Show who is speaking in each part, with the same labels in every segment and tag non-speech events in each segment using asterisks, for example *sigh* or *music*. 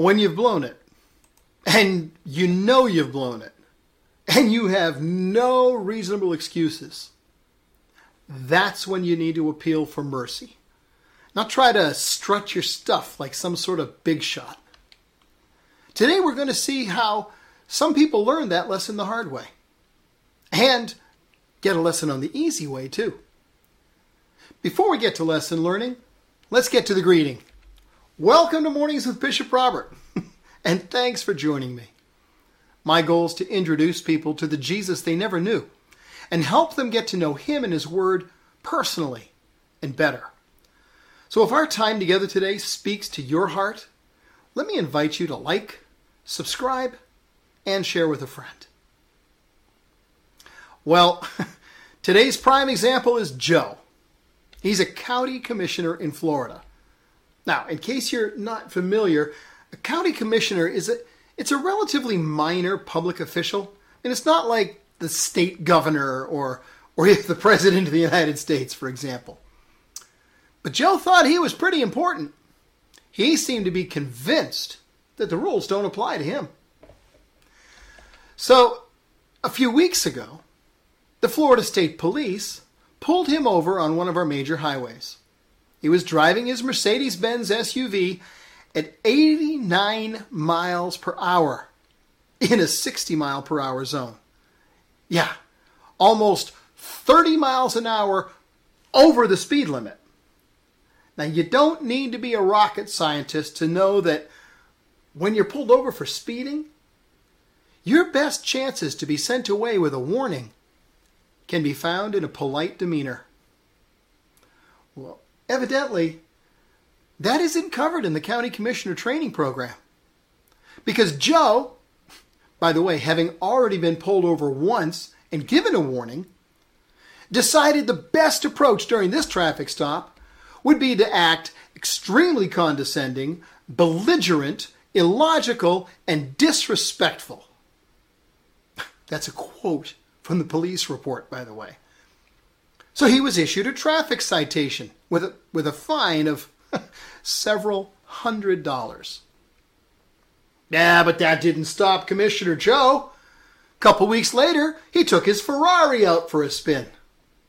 Speaker 1: When you've blown it, and you know you've blown it, and you have no reasonable excuses, that's when you need to appeal for mercy. Not try to strut your stuff like some sort of big shot. Today we're going to see how some people learn that lesson the hard way. And get a lesson on the easy way, too. Before we get to lesson learning, let's get to the greeting. Welcome to Mornings with Bishop Robert, *laughs* and thanks for joining me. My goal is to introduce people to the Jesus they never knew and help them get to know Him and His Word personally and better. So, if our time together today speaks to your heart, let me invite you to like, subscribe, and share with a friend. Well, *laughs* today's prime example is Joe. He's a county commissioner in Florida. Now, in case you're not familiar, a county commissioner is a it's a relatively minor public official, and it's not like the state governor or or *laughs* the president of the United States, for example. But Joe thought he was pretty important. He seemed to be convinced that the rules don't apply to him. So, a few weeks ago, the Florida State Police pulled him over on one of our major highways. He was driving his Mercedes Benz SUV at 89 miles per hour in a 60 mile per hour zone. Yeah, almost 30 miles an hour over the speed limit. Now, you don't need to be a rocket scientist to know that when you're pulled over for speeding, your best chances to be sent away with a warning can be found in a polite demeanor. Well, evidently, that isn't covered in the county commissioner training program. Because Joe, by the way, having already been pulled over once and given a warning, decided the best approach during this traffic stop would be to act extremely condescending, belligerent, illogical, and disrespectful. That's a quote from the police report, by the way. So he was issued a traffic citation with a, with a fine of *laughs* several hundred dollars. Yeah, but that didn't stop Commissioner Joe. A couple weeks later, he took his Ferrari out for a spin.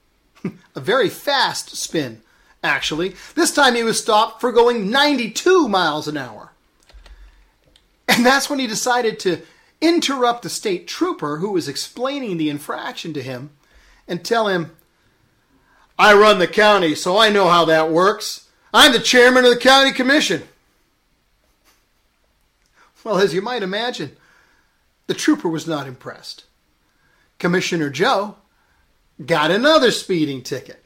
Speaker 1: *laughs* a very fast spin, actually. This time he was stopped for going 92 miles an hour. And that's when he decided to interrupt the state trooper who was explaining the infraction to him and tell him, I run the county, so I know how that works. I'm the chairman of the county commission. Well, as you might imagine, the trooper was not impressed. Commissioner Joe got another speeding ticket.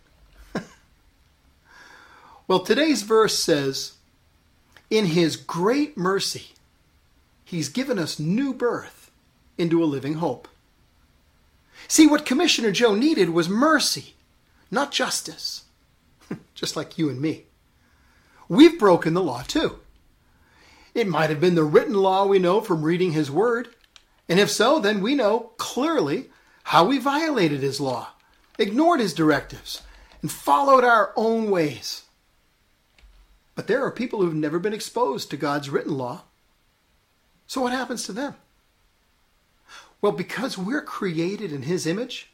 Speaker 1: *laughs* well, today's verse says, In his great mercy, he's given us new birth into a living hope. See, what Commissioner Joe needed was mercy, not justice, *laughs* just like you and me. We've broken the law too. It might have been the written law we know from reading his word, and if so, then we know clearly how we violated his law, ignored his directives, and followed our own ways. But there are people who've never been exposed to God's written law. So what happens to them? Well, because we're created in his image,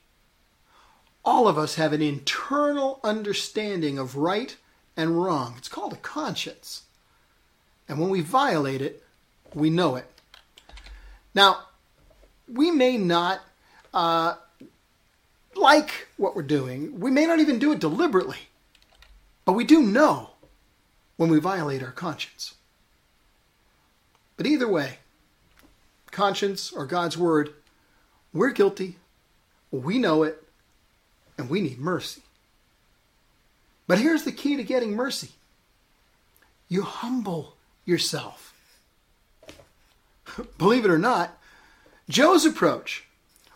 Speaker 1: all of us have an internal understanding of right and wrong. It's called a conscience. And when we violate it, we know it. Now, we may not uh, like what we're doing. We may not even do it deliberately. But we do know when we violate our conscience. But either way, conscience or God's word, we're guilty, we know it, and we need mercy. But here's the key to getting mercy you humble yourself. *laughs* Believe it or not, Joe's approach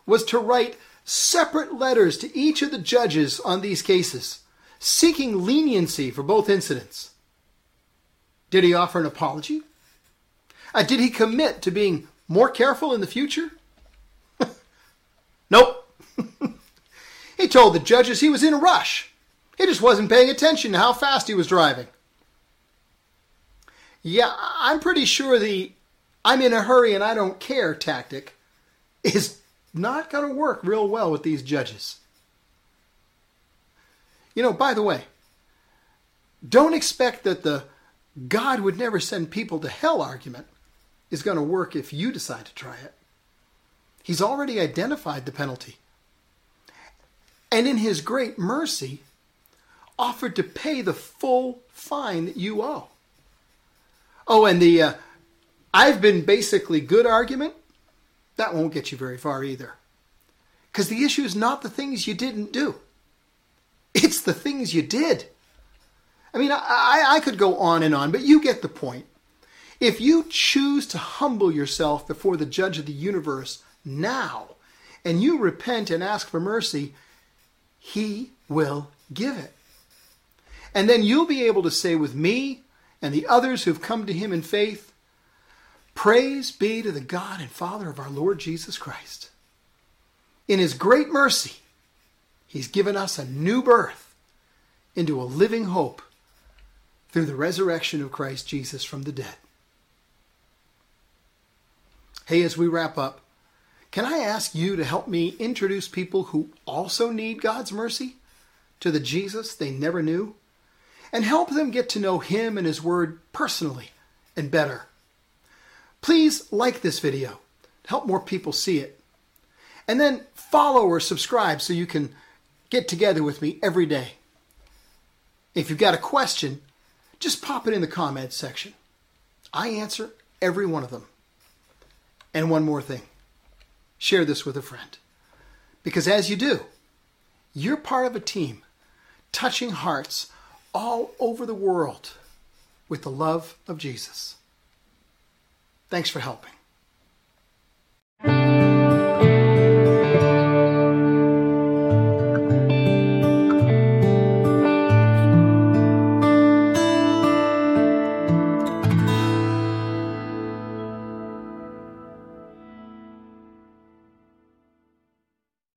Speaker 1: was to write separate letters to each of the judges on these cases, seeking leniency for both incidents. Did he offer an apology? Uh, did he commit to being more careful in the future? nope. he told the judges he was in a rush. He just wasn't paying attention to how fast he was driving. Yeah, I'm pretty sure the I'm in a hurry and I don't care tactic is not going to work real well with these judges. You know, by the way, don't expect that the God would never send people to hell argument is going to work if you decide to try it. He's already identified the penalty. And in his great mercy, offered to pay the full fine that you owe. Oh, and the uh, I've been basically good argument, that won't get you very far either. Because the issue is not the things you didn't do, it's the things you did. I mean, I, I could go on and on, but you get the point. If you choose to humble yourself before the judge of the universe now, and you repent and ask for mercy, he will give it. And then you'll be able to say with me and the others who've come to him in faith, Praise be to the God and Father of our Lord Jesus Christ. In his great mercy, he's given us a new birth into a living hope through the resurrection of Christ Jesus from the dead. Hey, as we wrap up, can I ask you to help me introduce people who also need God's mercy to the Jesus they never knew? And help them get to know Him and His Word personally and better. Please like this video help more people see it. And then follow or subscribe so you can get together with me every day. If you've got a question, just pop it in the comments section. I answer every one of them. And one more thing share this with a friend. Because as you do, you're part of a team touching hearts all over the world with the love of Jesus. Thanks for helping.